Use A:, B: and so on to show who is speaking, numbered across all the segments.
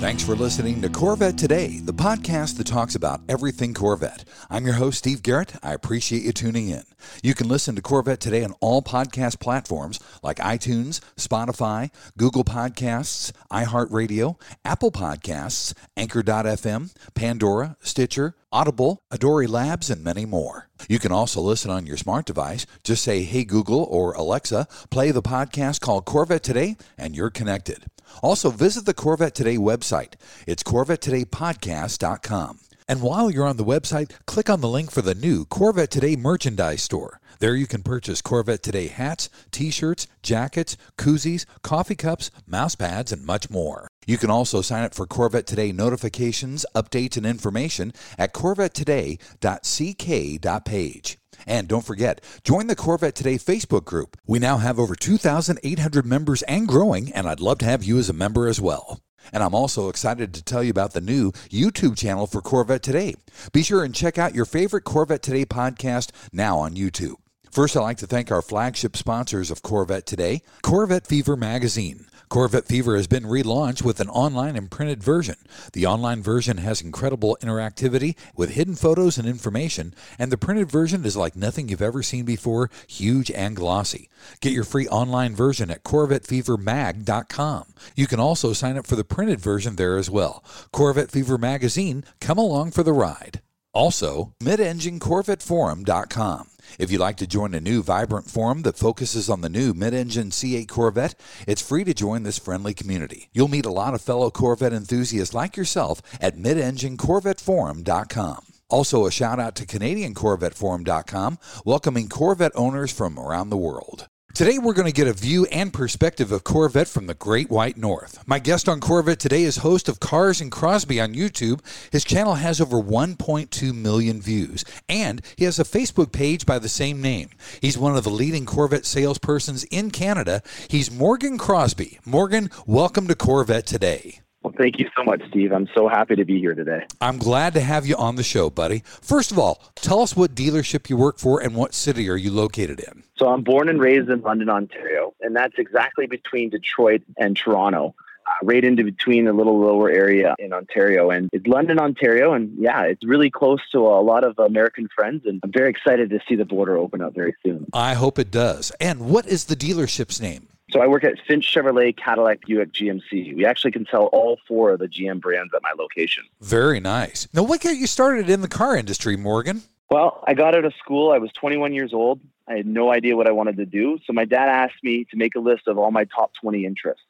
A: Thanks for listening to Corvette Today, the podcast that talks about everything Corvette. I'm your host, Steve Garrett. I appreciate you tuning in. You can listen to Corvette Today on all podcast platforms like iTunes, Spotify, Google Podcasts, iHeartRadio, Apple Podcasts, Anchor.fm, Pandora, Stitcher, Audible, Adori Labs, and many more. You can also listen on your smart device. Just say, Hey Google or Alexa, play the podcast called Corvette Today, and you're connected. Also, visit the Corvette Today website. It's CorvetteTodayPodcast.com. And while you're on the website, click on the link for the new Corvette Today merchandise store. There you can purchase Corvette Today hats, t shirts, jackets, koozies, coffee cups, mouse pads, and much more. You can also sign up for Corvette Today notifications, updates, and information at corvettetoday.ck.page. And don't forget, join the Corvette Today Facebook group. We now have over 2,800 members and growing, and I'd love to have you as a member as well. And I'm also excited to tell you about the new YouTube channel for Corvette Today. Be sure and check out your favorite Corvette Today podcast now on YouTube. First, I'd like to thank our flagship sponsors of Corvette Today, Corvette Fever Magazine. Corvette Fever has been relaunched with an online and printed version. The online version has incredible interactivity with hidden photos and information, and the printed version is like nothing you've ever seen before, huge and glossy. Get your free online version at CorvetteFeverMag.com. You can also sign up for the printed version there as well. Corvette Fever Magazine, come along for the ride. Also, MidEngineCorvetteForum.com. If you'd like to join a new vibrant forum that focuses on the new mid-engine C8 Corvette, it's free to join this friendly community. You'll meet a lot of fellow Corvette enthusiasts like yourself at midenginecorvetteforum.com. Also, a shout out to CanadianCorvetteForum.com, welcoming Corvette owners from around the world. Today, we're going to get a view and perspective of Corvette from the Great White North. My guest on Corvette today is host of Cars and Crosby on YouTube. His channel has over 1.2 million views, and he has a Facebook page by the same name. He's one of the leading Corvette salespersons in Canada. He's Morgan Crosby. Morgan, welcome to Corvette today.
B: Well, thank you so much, Steve. I'm so happy to be here today.
A: I'm glad to have you on the show, buddy. First of all, tell us what dealership you work for and what city are you located in?
B: So I'm born and raised in London, Ontario, and that's exactly between Detroit and Toronto. Uh, right into between the little lower area in Ontario. And it's London, Ontario. And yeah, it's really close to a lot of American friends. And I'm very excited to see the border open up very soon.
A: I hope it does. And what is the dealership's name?
B: So I work at Finch Chevrolet, Cadillac, Buick, GMC. We actually can sell all four of the GM brands at my location.
A: Very nice. Now, what got you started in the car industry, Morgan?
B: Well, I got out of school. I was 21 years old. I had no idea what I wanted to do. So my dad asked me to make a list of all my top 20 interests.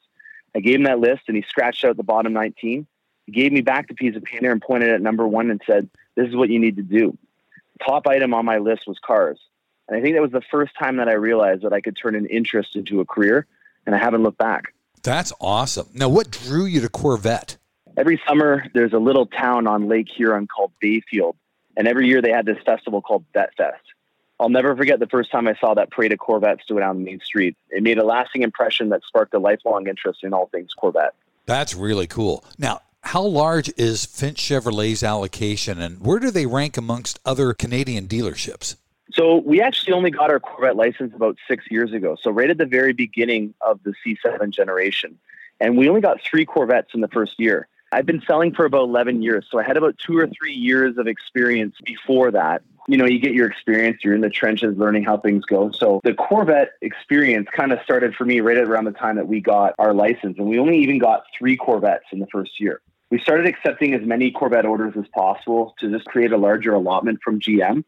B: I gave him that list and he scratched out the bottom 19. He gave me back the piece of paper and pointed at number one and said, This is what you need to do. Top item on my list was cars. And I think that was the first time that I realized that I could turn an interest into a career, and I haven't looked back.
A: That's awesome. Now, what drew you to Corvette?
B: Every summer, there's a little town on Lake Huron called Bayfield, and every year they had this festival called Vet Fest. I'll never forget the first time I saw that parade of Corvettes go down the main street. It made a lasting impression that sparked a lifelong interest in all things Corvette.
A: That's really cool. Now, how large is Finch Chevrolet's allocation, and where do they rank amongst other Canadian dealerships?
B: So we actually only got our Corvette license about six years ago. So right at the very beginning of the C7 generation, and we only got three Corvettes in the first year. I've been selling for about 11 years. So I had about two or three years of experience before that. You know, you get your experience, you're in the trenches learning how things go. So the Corvette experience kind of started for me right around the time that we got our license. And we only even got three Corvettes in the first year. We started accepting as many Corvette orders as possible to just create a larger allotment from GM.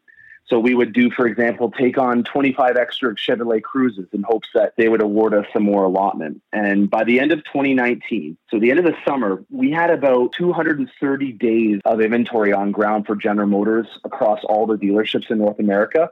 B: So we would do, for example, take on 25 extra Chevrolet Cruzes in hopes that they would award us some more allotment. And by the end of 2019, so the end of the summer, we had about 230 days of inventory on ground for General Motors across all the dealerships in North America.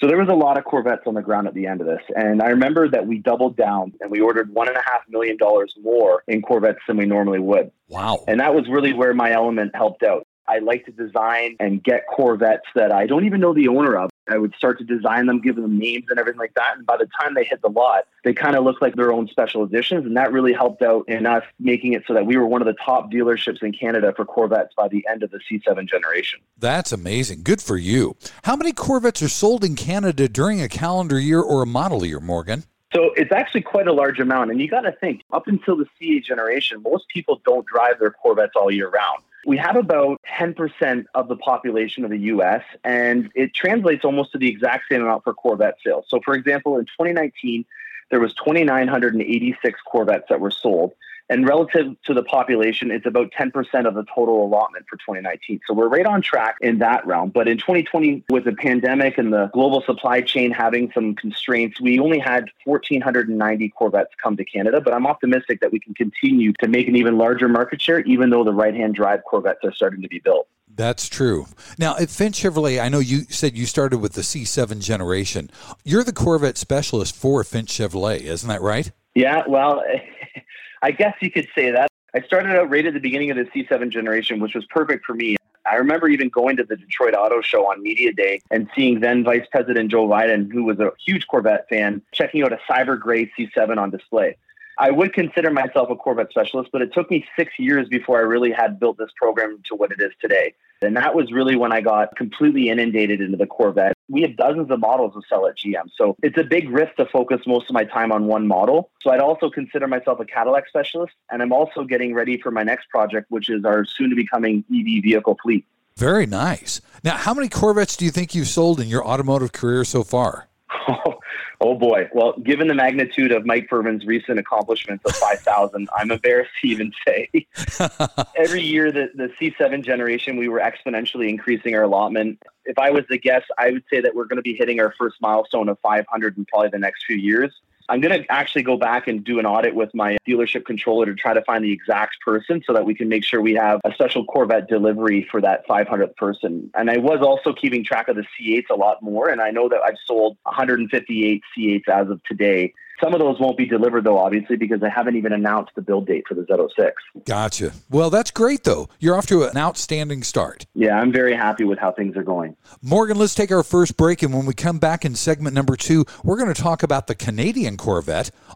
B: So there was a lot of Corvettes on the ground at the end of this. And I remember that we doubled down and we ordered one and a half million dollars more in Corvettes than we normally would.
A: Wow.
B: And that was really where my element helped out. I like to design and get Corvettes that I don't even know the owner of. I would start to design them, give them names and everything like that. And by the time they hit the lot, they kind of look like their own special editions. And that really helped out in us making it so that we were one of the top dealerships in Canada for Corvettes by the end of the C7 generation.
A: That's amazing. Good for you. How many Corvettes are sold in Canada during a calendar year or a model year, Morgan?
B: So it's actually quite a large amount. And you got to think, up until the C8 generation, most people don't drive their Corvettes all year round. We have about 10% of the population of the US, and it translates almost to the exact same amount for Corvette sales. So, for example, in 2019, there was 2,986 Corvettes that were sold. And relative to the population, it's about 10% of the total allotment for 2019. So we're right on track in that realm. But in 2020, with the pandemic and the global supply chain having some constraints, we only had 1,490 Corvettes come to Canada. But I'm optimistic that we can continue to make an even larger market share, even though the right hand drive Corvettes are starting to be built.
A: That's true. Now, at Finch Chevrolet, I know you said you started with the C7 generation. You're the Corvette specialist for Finch Chevrolet, isn't that right?
B: Yeah, well, I guess you could say that. I started out right at the beginning of the C7 generation, which was perfect for me. I remember even going to the Detroit Auto Show on Media Day and seeing then Vice President Joe Biden, who was a huge Corvette fan, checking out a cyber gray C7 on display. I would consider myself a Corvette specialist, but it took me six years before I really had built this program to what it is today. And that was really when I got completely inundated into the Corvette. We have dozens of models to sell at GM. So it's a big risk to focus most of my time on one model. So I'd also consider myself a Cadillac specialist. And I'm also getting ready for my next project, which is our soon to be coming EV vehicle fleet.
A: Very nice. Now, how many Corvettes do you think you've sold in your automotive career so far?
B: Oh boy. Well, given the magnitude of Mike Furman's recent accomplishments of 5,000, I'm embarrassed to even say. Every year, the, the C7 generation, we were exponentially increasing our allotment. If I was to guess, I would say that we're going to be hitting our first milestone of 500 in probably the next few years. I'm going to actually go back and do an audit with my dealership controller to try to find the exact person so that we can make sure we have a special Corvette delivery for that 500th person. And I was also keeping track of the C8s a lot more. And I know that I've sold 158 C8s as of today. Some of those won't be delivered, though, obviously, because they haven't even announced the build date for the Z06.
A: Gotcha. Well, that's great, though. You're off to an outstanding start.
B: Yeah, I'm very happy with how things are going.
A: Morgan, let's take our first break. And when we come back in segment number two, we're going to talk about the Canadian Corvette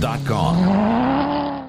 C: Insurance.com.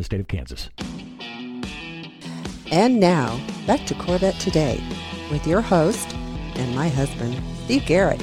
D: the state of Kansas.
E: And now, back to Corvette Today with your host and my husband, Steve Garrett.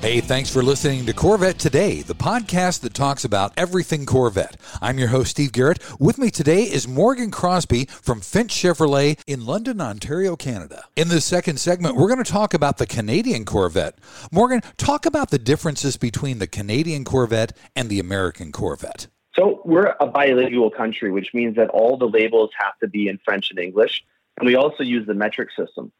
A: Hey, thanks for listening to Corvette Today, the podcast that talks about everything Corvette. I'm your host, Steve Garrett. With me today is Morgan Crosby from Finch Chevrolet in London, Ontario, Canada. In this second segment, we're going to talk about the Canadian Corvette. Morgan, talk about the differences between the Canadian Corvette and the American Corvette.
B: So we're a bilingual country, which means that all the labels have to be in French and English. And we also use the metric system.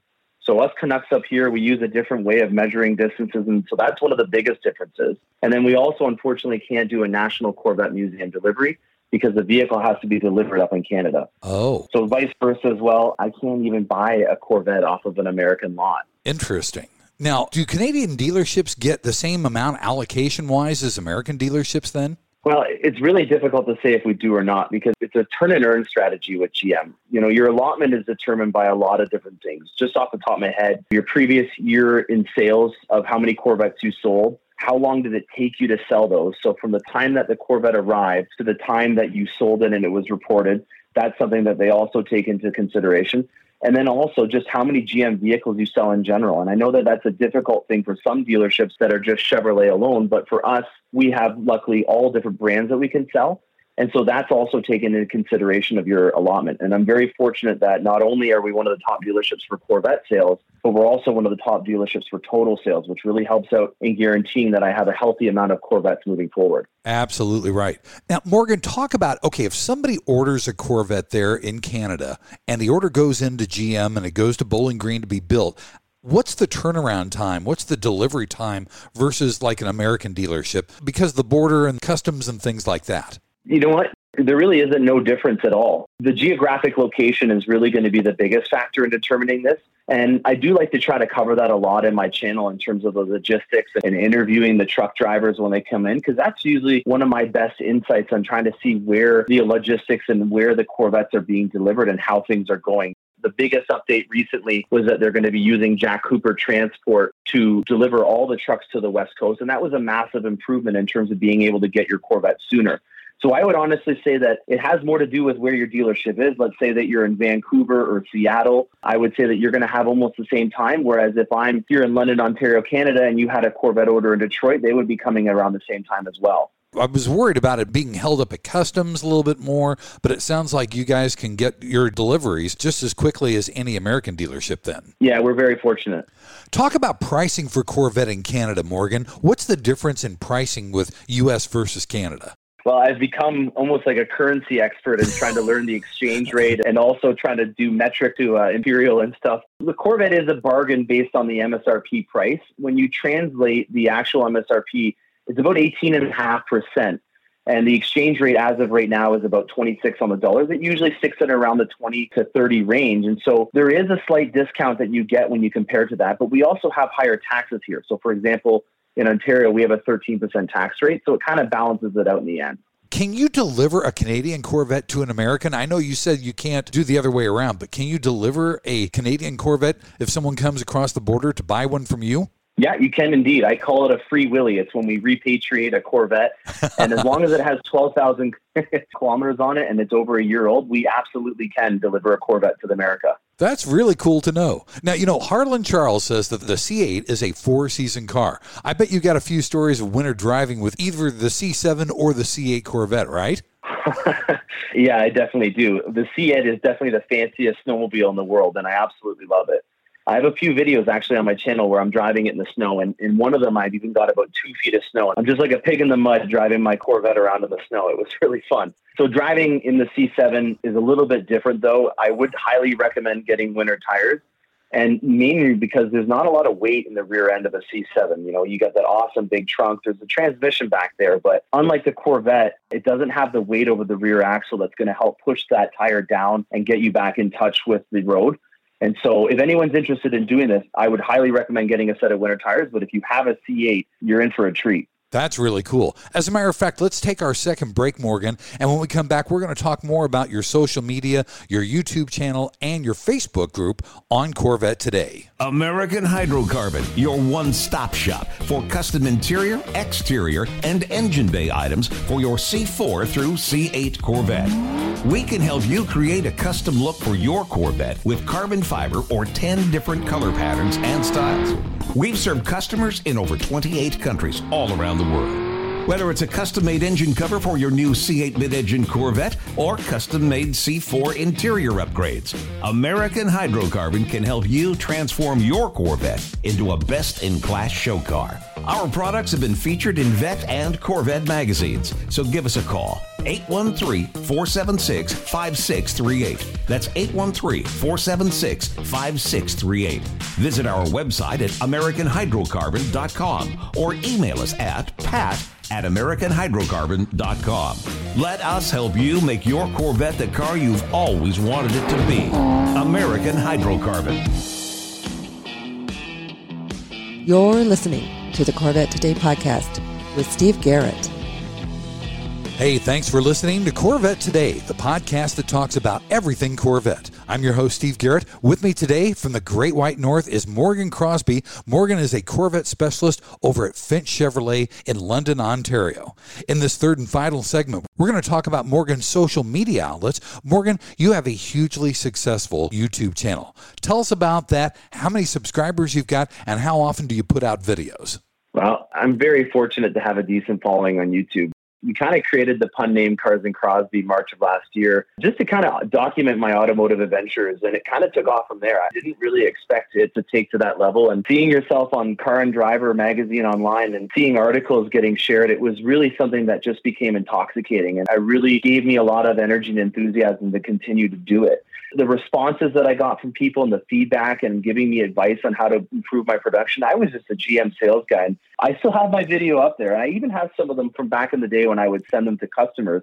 B: So us Canucks up here, we use a different way of measuring distances, and so that's one of the biggest differences. And then we also, unfortunately, can't do a National Corvette Museum delivery. because the vehicle has to be delivered up in Canada.
A: Oh,
B: So vice versa as well. I can't even buy a Corvette off of an American lot.
A: interesting. Now, do Canadian dealerships get the same amount allocation wise as American dealerships then?
B: Well, it's really difficult to say if we do or not because it's a turn and earn strategy with GM. You know, your allotment is determined by a lot of different things. Just off the top of my head, your previous year in sales of how many Corvettes you sold, how long did it take you to sell those? So from the time that the Corvette arrived to the time that you sold it and it was reported, that's something that they also take into consideration. And then also just how many GM vehicles you sell in general. And I know that that's a difficult thing for some dealerships that are just Chevrolet alone, but for us, we have luckily all different brands that we can sell. And so that's also taken into consideration of your allotment. And I'm very fortunate that not only are we one of the top dealerships for Corvette sales, but we're also one of the top dealerships for total sales, which really helps out in guaranteeing that I have a healthy amount of Corvettes moving forward.
A: Absolutely right. Now, Morgan, talk about okay, if somebody orders a Corvette there in Canada and the order goes into GM and it goes to Bowling Green to be built, what's the turnaround time? What's the delivery time versus like an American dealership because the border and customs and things like that?
B: You know what? There really isn't no difference at all. The geographic location is really going to be the biggest factor in determining this. And I do like to try to cover that a lot in my channel in terms of the logistics and interviewing the truck drivers when they come in, because that's usually one of my best insights on trying to see where the logistics and where the Corvettes are being delivered and how things are going. The biggest update recently was that they're going to be using Jack Cooper Transport to deliver all the trucks to the West Coast. And that was a massive improvement in terms of being able to get your Corvette sooner. So I would honestly say that it has more to do with where your dealership is. Let's say that you're in Vancouver or Seattle. I would say that you're going to have almost the same time. Whereas if I'm here in London, Ontario, Canada, and you had a Corvette order in Detroit, they would be coming around the same time as well.
A: I was worried about it being held up at customs a little bit more, but it sounds like you guys can get your deliveries just as quickly as any American dealership then.
B: Yeah, we're very fortunate.
A: Talk about pricing for Corvette in Canada, Morgan. What's the difference in pricing with US versus Canada?
B: Well, I've become almost like a currency expert in trying to learn the exchange rate and also trying to do metric to uh, imperial and stuff. The Corvette is a bargain based on the MSRP price. When you translate the actual MSRP, it's about 18.5%. And the exchange rate as of right now is about 26 on the dollar. It usually sticks in around the 20 to 30 range. And so there is a slight discount that you get when you compare to that. But we also have higher taxes here. So, for example, in Ontario, we have a 13% tax rate. So it kind of balances it out in the end.
A: Can you deliver a Canadian Corvette to an American? I know you said you can't do the other way around, but can you deliver a Canadian Corvette if someone comes across the border to buy one from you?
B: Yeah, you can indeed. I call it a free willy. It's when we repatriate a Corvette. And as long as it has 12,000 kilometers on it and it's over a year old, we absolutely can deliver a Corvette to America.
A: That's really cool to know. Now, you know, Harlan Charles says that the C8 is a four season car. I bet you got a few stories of winter driving with either the C7 or the C8 Corvette, right?
B: yeah, I definitely do. The C8 is definitely the fanciest snowmobile in the world, and I absolutely love it. I have a few videos actually on my channel where I'm driving it in the snow, and in one of them, I've even got about two feet of snow. I'm just like a pig in the mud driving my Corvette around in the snow. It was really fun. So, driving in the C7 is a little bit different, though. I would highly recommend getting winter tires, and mainly because there's not a lot of weight in the rear end of a C7. You know, you got that awesome big trunk, there's a transmission back there, but unlike the Corvette, it doesn't have the weight over the rear axle that's going to help push that tire down and get you back in touch with the road. And so, if anyone's interested in doing this, I would highly recommend getting a set of winter tires. But if you have a C8, you're in for a treat.
A: That's really cool. As a matter of fact, let's take our second break, Morgan. And when we come back, we're going to talk more about your social media, your YouTube channel, and your Facebook group on Corvette Today.
C: American Hydrocarbon, your one stop shop for custom interior, exterior, and engine bay items for your C4 through C8 Corvette. We can help you create a custom look for your Corvette with carbon fiber or 10 different color patterns and styles. We've served customers in over 28 countries all around the world. Whether it's a custom made engine cover for your new C8 mid engine Corvette or custom made C4 interior upgrades, American Hydrocarbon can help you transform your Corvette into a best in class show car. Our products have been featured in Vette and Corvette magazines, so give us a call. 813 476 5638. That's 813 476 5638. Visit our website at AmericanHydrocarbon.com or email us at pat at AmericanHydrocarbon.com. Let us help you make your Corvette the car you've always wanted it to be. American Hydrocarbon.
E: You're listening to the Corvette Today podcast with Steve Garrett.
A: Hey, thanks for listening to Corvette Today, the podcast that talks about everything Corvette. I'm your host, Steve Garrett. With me today from the Great White North is Morgan Crosby. Morgan is a Corvette specialist over at Finch Chevrolet in London, Ontario. In this third and final segment, we're going to talk about Morgan's social media outlets. Morgan, you have a hugely successful YouTube channel. Tell us about that, how many subscribers you've got, and how often do you put out videos?
B: Well, I'm very fortunate to have a decent following on YouTube we kind of created the pun name Cars and Crosby March of last year just to kind of document my automotive adventures. And it kind of took off from there. I didn't really expect it to take to that level. And seeing yourself on Car and Driver magazine online and seeing articles getting shared, it was really something that just became intoxicating. And it really gave me a lot of energy and enthusiasm to continue to do it the responses that I got from people and the feedback and giving me advice on how to improve my production, I was just a GM sales guy. And I still have my video up there. And I even have some of them from back in the day when I would send them to customers.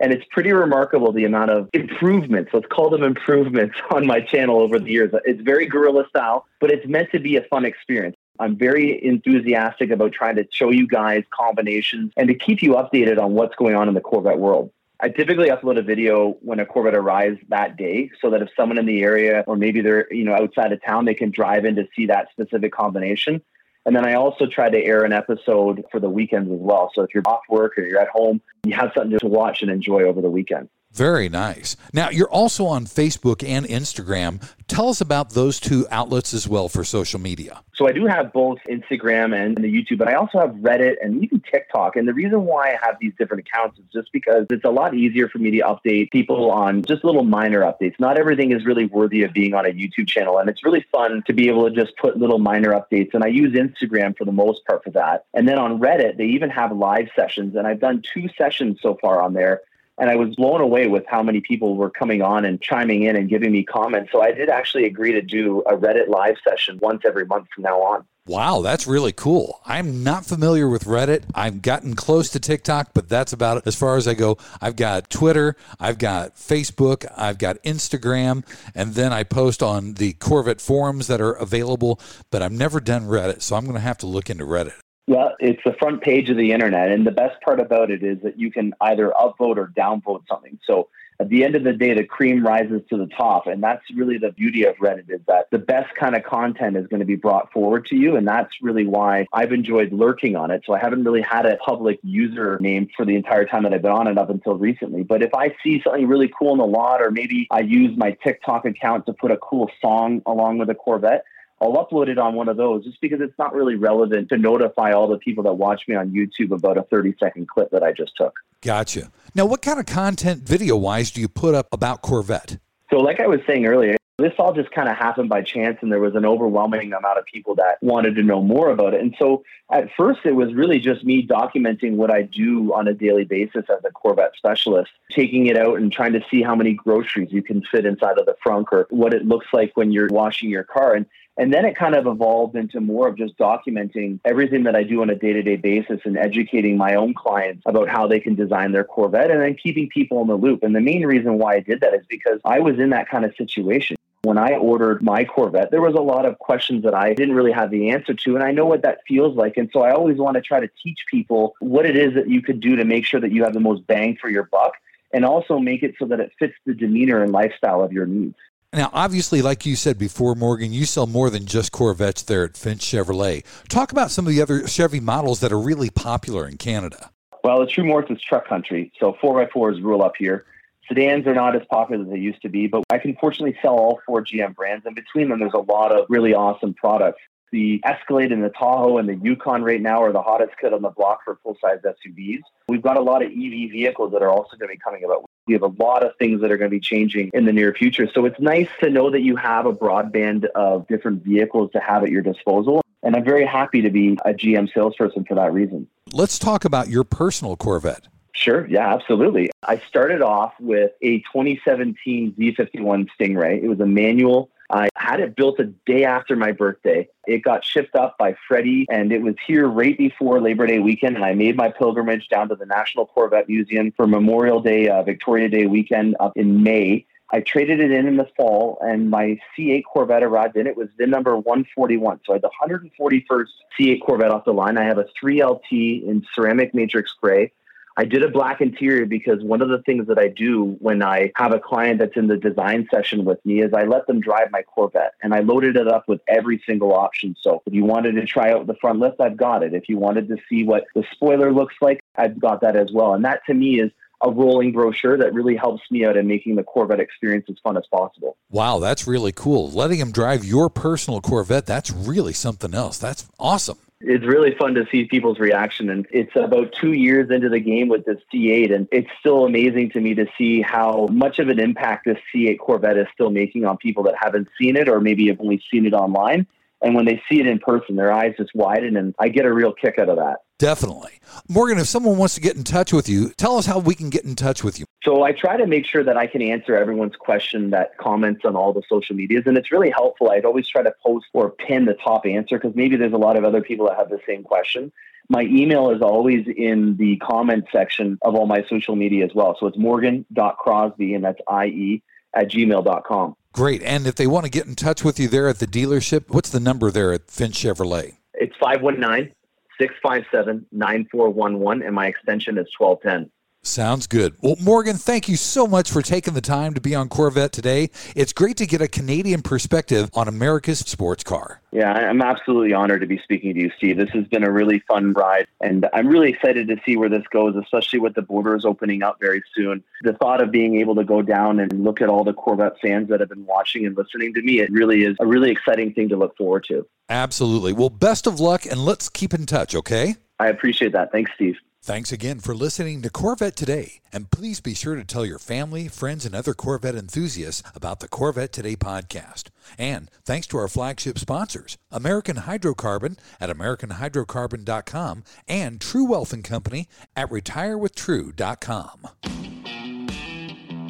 B: And it's pretty remarkable the amount of improvements, let's call them improvements on my channel over the years. It's very guerrilla style, but it's meant to be a fun experience. I'm very enthusiastic about trying to show you guys combinations and to keep you updated on what's going on in the Corvette world. I typically upload a video when a Corvette arrives that day so that if someone in the area or maybe they're, you know, outside of town, they can drive in to see that specific combination. And then I also try to air an episode for the weekends as well. So if you're off work or you're at home, you have something to watch and enjoy over the weekend.
A: Very nice. Now, you're also on Facebook and Instagram. Tell us about those two outlets as well for social media.
B: So, I do have both Instagram and the YouTube, but I also have Reddit and even TikTok. And the reason why I have these different accounts is just because it's a lot easier for me to update people on just little minor updates. Not everything is really worthy of being on a YouTube channel. And it's really fun to be able to just put little minor updates. And I use Instagram for the most part for that. And then on Reddit, they even have live sessions. And I've done two sessions so far on there and I was blown away with how many people were coming on and chiming in and giving me comments. So I did actually agree to do a Reddit live session once every month from now on.
A: Wow, that's really cool. I'm not familiar with Reddit. I've gotten close to TikTok, but that's about it as far as I go. I've got Twitter, I've got Facebook, I've got Instagram, and then I post on the Corvette forums that are available, but I've never done Reddit, so I'm going to have to look into Reddit.
B: Well, it's the front page of the internet. And the best part about it is that you can either upvote or downvote something. So at the end of the day, the cream rises to the top. And that's really the beauty of Reddit is that the best kind of content is going to be brought forward to you. And that's really why I've enjoyed lurking on it. So I haven't really had a public user name for the entire time that I've been on it up until recently. But if I see something really cool in the lot, or maybe I use my TikTok account to put a cool song along with a Corvette, I'll upload it on one of those just because it's not really relevant to notify all the people that watch me on YouTube about a 30 second clip that I just took.
A: Gotcha. Now, what kind of content video wise do you put up about Corvette?
B: So, like I was saying earlier, this all just kind of happened by chance, and there was an overwhelming amount of people that wanted to know more about it. And so, at first, it was really just me documenting what I do on a daily basis as a Corvette specialist, taking it out and trying to see how many groceries you can fit inside of the frunk or what it looks like when you're washing your car. And and then it kind of evolved into more of just documenting everything that I do on a day to day basis and educating my own clients about how they can design their Corvette and then keeping people in the loop. And the main reason why I did that is because I was in that kind of situation. When I ordered my Corvette, there was a lot of questions that I didn't really have the answer to. And I know what that feels like. And so I always want to try to teach people what it is that you could do to make sure that you have the most bang for your buck and also make it so that it fits the demeanor and lifestyle of your needs.
A: Now, obviously, like you said before, Morgan, you sell more than just Corvettes there at Finch Chevrolet. Talk about some of the other Chevy models that are really popular in Canada.
B: Well, the true north is truck country, so 4x4s rule up here. Sedans are not as popular as they used to be, but I can fortunately sell all four GM brands, and between them, there's a lot of really awesome products. The Escalade and the Tahoe and the Yukon right now are the hottest kid on the block for full size SUVs. We've got a lot of EV vehicles that are also going to be coming about. We have a lot of things that are going to be changing in the near future. So it's nice to know that you have a broadband of different vehicles to have at your disposal. And I'm very happy to be a GM salesperson for that reason.
A: Let's talk about your personal Corvette.
B: Sure. Yeah, absolutely. I started off with a 2017 Z51 Stingray. It was a manual I had it built a day after my birthday. It got shipped up by Freddie, and it was here right before Labor Day weekend. And I made my pilgrimage down to the National Corvette Museum for Memorial Day, uh, Victoria Day weekend up in May. I traded it in in the fall, and my C8 Corvette arrived in. It was VIN number 141. So I had the 141st C8 Corvette off the line. I have a 3LT in ceramic matrix gray. I did a black interior because one of the things that I do when I have a client that's in the design session with me is I let them drive my Corvette and I loaded it up with every single option. So if you wanted to try out the front lift, I've got it. If you wanted to see what the spoiler looks like, I've got that as well. And that to me is a rolling brochure that really helps me out in making the Corvette experience as fun as possible.
A: Wow, that's really cool. Letting him drive your personal Corvette, that's really something else. That's awesome
B: it's really fun to see people's reaction. And it's about two years into the game with this C8, and it's still amazing to me to see how much of an impact this C8 Corvette is still making on people that haven't seen it or maybe have only seen it online. And when they see it in person, their eyes just widen, and I get a real kick out of that.
A: Definitely. Morgan, if someone wants to get in touch with you, tell us how we can get in touch with you.
B: So I try to make sure that I can answer everyone's question that comments on all the social medias. And it's really helpful. I'd always try to post or pin the top answer because maybe there's a lot of other people that have the same question. My email is always in the comment section of all my social media as well. So it's morgan.crosby, and that's IE at gmail.com.
A: Great. And if they want to get in touch with you there at the dealership, what's the number there at Finch Chevrolet?
B: It's 519 657 9411, and my extension is 1210.
A: Sounds good. Well, Morgan, thank you so much for taking the time to be on Corvette today. It's great to get a Canadian perspective on America's sports car.
B: Yeah, I'm absolutely honored to be speaking to you, Steve. This has been a really fun ride, and I'm really excited to see where this goes, especially with the borders opening up very soon. The thought of being able to go down and look at all the Corvette fans that have been watching and listening to me, it really is a really exciting thing to look forward to.
A: Absolutely. Well, best of luck, and let's keep in touch, okay?
B: I appreciate that. Thanks, Steve.
A: Thanks again for listening to Corvette Today, and please be sure to tell your family, friends, and other Corvette enthusiasts about the Corvette Today podcast. And thanks to our flagship sponsors, American Hydrocarbon at americanhydrocarbon.com and True Wealth and Company at retirewithtrue.com.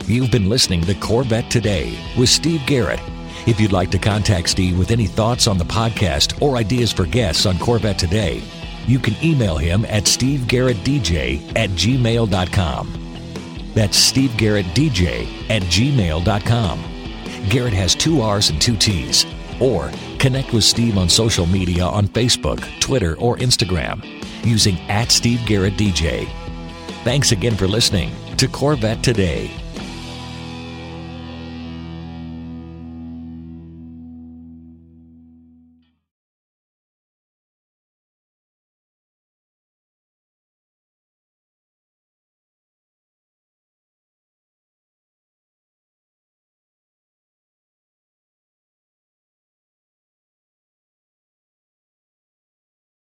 F: You've been listening to Corvette Today with Steve Garrett. If you'd like to contact Steve with any thoughts on the podcast or ideas for guests on Corvette Today, you can email him at stevegarrettdj at gmail.com. That's stevegarrettdj at gmail.com. Garrett has two R's and two T's. Or connect with Steve on social media on Facebook, Twitter, or Instagram using at Steve Garrett DJ. Thanks again for listening to Corvette Today.